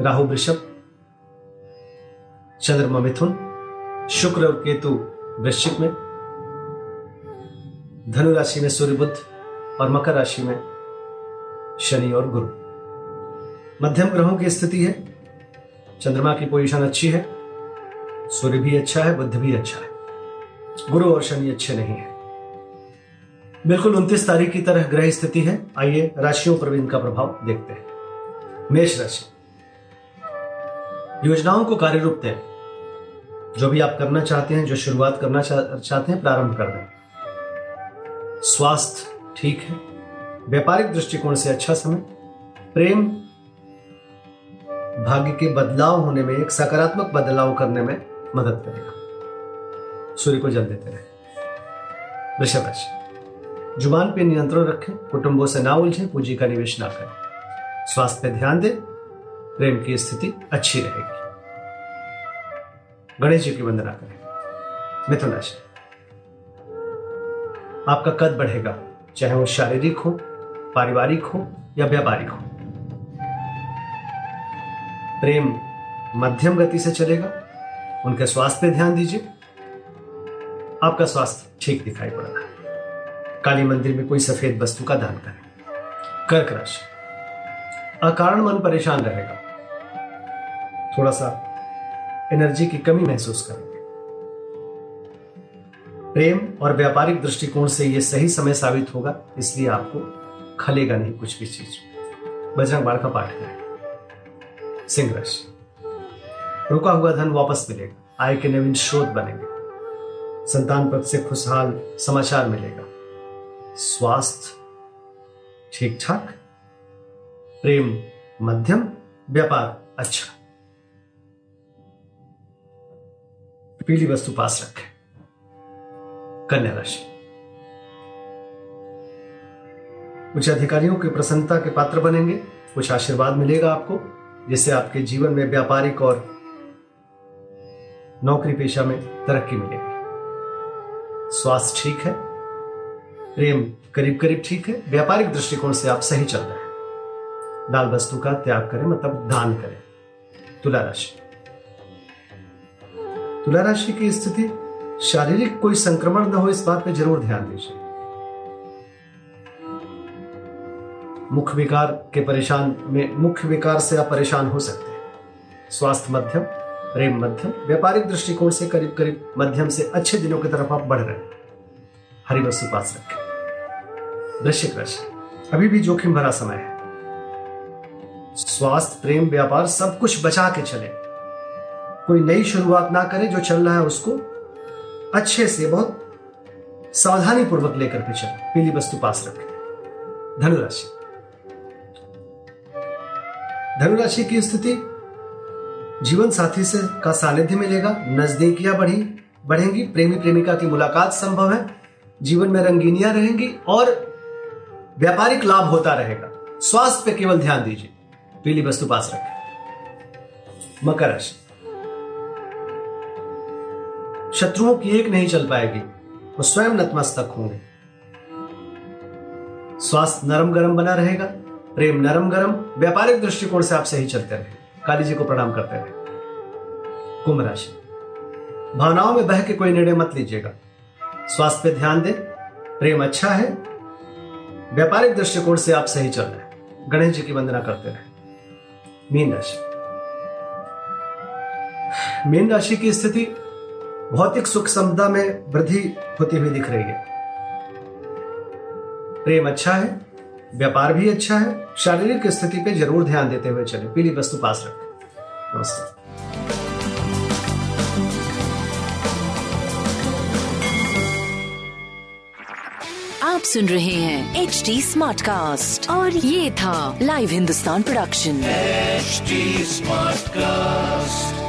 राहु वृषभ, चंद्रमा मिथुन, शुक्र और केतु वृश्चिक में, धनु राशि में सूर्य बुद्ध और मकर राशि में शनि और गुरु। मध्यम ग्रहों की स्थिति है। चंद्रमा की पोजीशन अच्छी है। सूर्य भी अच्छा है, बुद्ध भी अच्छा है। गुरु और शनि अच्छे नहीं है। बिल्कुल उनतीस तारीख की तरह ग्रह स्थिति है। आइए राशियों पर भी इनका प्रभाव देखते हैं। मेष राशि। योजनाओं को कार्य रूप दें। जो भी आप करना चाहते हैं, जो शुरुआत करना चाहते हैं, प्रारंभ कर दें। स्वास्थ्य ठीक है। व्यापारिक दृष्टिकोण से अच्छा समय। प्रेम, भाग्य के बदलाव होने में, एक सकारात्मक बदलाव करने में मदद करेगा। सूर्य को जल देते रहे। वृषभ राशि। ज़ुबान पे नियंत्रण रखें, कुटुंबों से ना उलझें, पूंजी का निवेश ना करें। स्वास्थ्य पे ध्यान दें। प्रेम की स्थिति अच्छी रहेगी। गणेश जी की वंदना करें। मिथुन राशि। आपका कद बढ़ेगा, चाहे वो शारीरिक हो, पारिवारिक हो या व्यापारिक हो। प्रेम मध्यम गति से चलेगा, उनके स्वास्थ्य पे ध्यान दीजिए। आपका स्वास्थ्य ठीक दिखाई पड़ रहा है। काली मंदिर में कोई सफ़ेद वस्तु का दान करें। कर्क राशि। अकारण मन परेशान रहेगा थोड़ा सा एनर्जी की कमी महसूस करेंगे। प्रेम और व्यापारिक दृष्टिकोण से यह सही समय साबित होगा, इसलिए आपको खलेगा नहीं कुछ भी चीज़। बजरंग बाण का पाठ करें। सिंह राशि रुका हुआ धन वापस मिलेगा, आय के नवीन स्रोत बनेंगे। संतान पक्ष से खुशहाल समाचार मिलेगा। स्वास्थ्य ठीक ठाक प्रेम मध्यम, व्यापार अच्छा। पीली वस्तु पास रखें। कन्या राशि। कुछ अधिकारियों की प्रसन्नता के पात्र बनेंगे, कुछ आशीर्वाद मिलेगा आपको, जिससे आपके जीवन में व्यापारिक और नौकरी पेशा में तरक्की मिलेगी। स्वास्थ्य ठीक है, प्रेम करीब करीब ठीक है, व्यापारिक दृष्टिकोण से आप सही चल रहे हैं। दाल वस्तु का त्याग करें मतलब दान करें। तुला राशि। तुला राशि की स्थिति, शारीरिक कोई संक्रमण न हो, इस बात पे ज़रूर ध्यान दीजिए। मुख्य विकार के परेशान में मुख्य विकार से आप परेशान हो सकते हैं। स्वास्थ्य मध्यम, प्रेम मध्यम, व्यापारिक दृष्टिकोण से करीब करीब मध्यम से अच्छे दिनों की तरफ़ आप बढ़ रहे हैं। हरी वस्तु पास रखें। वृश्चिक राशि, अभी भी जोखिम भरा समय है। स्वास्थ्य, प्रेम, व्यापार सब कुछ बचा के चले। कोई नई शुरुआत ना करे जो चल रहा है उसको अच्छे से, बहुत सावधानी पूर्वक लेकर के चले, पीली वस्तु पास रखें। धनुराशि। धनुराशि की स्थिति, जीवन साथी से का सानिध्य मिलेगा, नजदीकियाँ बढ़ी, बढ़ेंगी प्रेमी प्रेमिका की मुलाकात संभव है, जीवन में रंगीनियाँ रहेंगी और व्यापारिक लाभ होता रहेगा। स्वास्थ्य पे केवल ध्यान दीजिए, पीली वस्तु पास रखें। मकर राशि। शत्रुओं की एक नहीं चल पाएगी। वो स्वयं नतमस्तक होंगे। स्वास्थ्य नरम गरम बना रहेगा। प्रेम नरम गरम व्यापारिक दृष्टिकोण से आप सही चलते रहे। काली जी को प्रणाम करते रहे। कुंभ राशि। भावनाओं में बह के कोई निर्णय मत लीजिएगा। स्वास्थ्य पे ध्यान दें। प्रेम अच्छा है। व्यापारिक दृष्टिकोण से आप सही चल रहे गणेश जी की वंदना करते रहे। मीन राशि। मीन राशि की स्थिति भौतिक सुख समता में वृद्धि होती हुई दिख रही है। प्रेम अच्छा है व्यापार भी अच्छा है शारीरिक स्थिति पे ज़रूर ध्यान देते हुए चले। पीली वस्तु पास रखें। नमस्ते। आप सुन रहे हैं एच डी स्मार्ट कास्ट और ये था live Hindustan production smart Smartcast.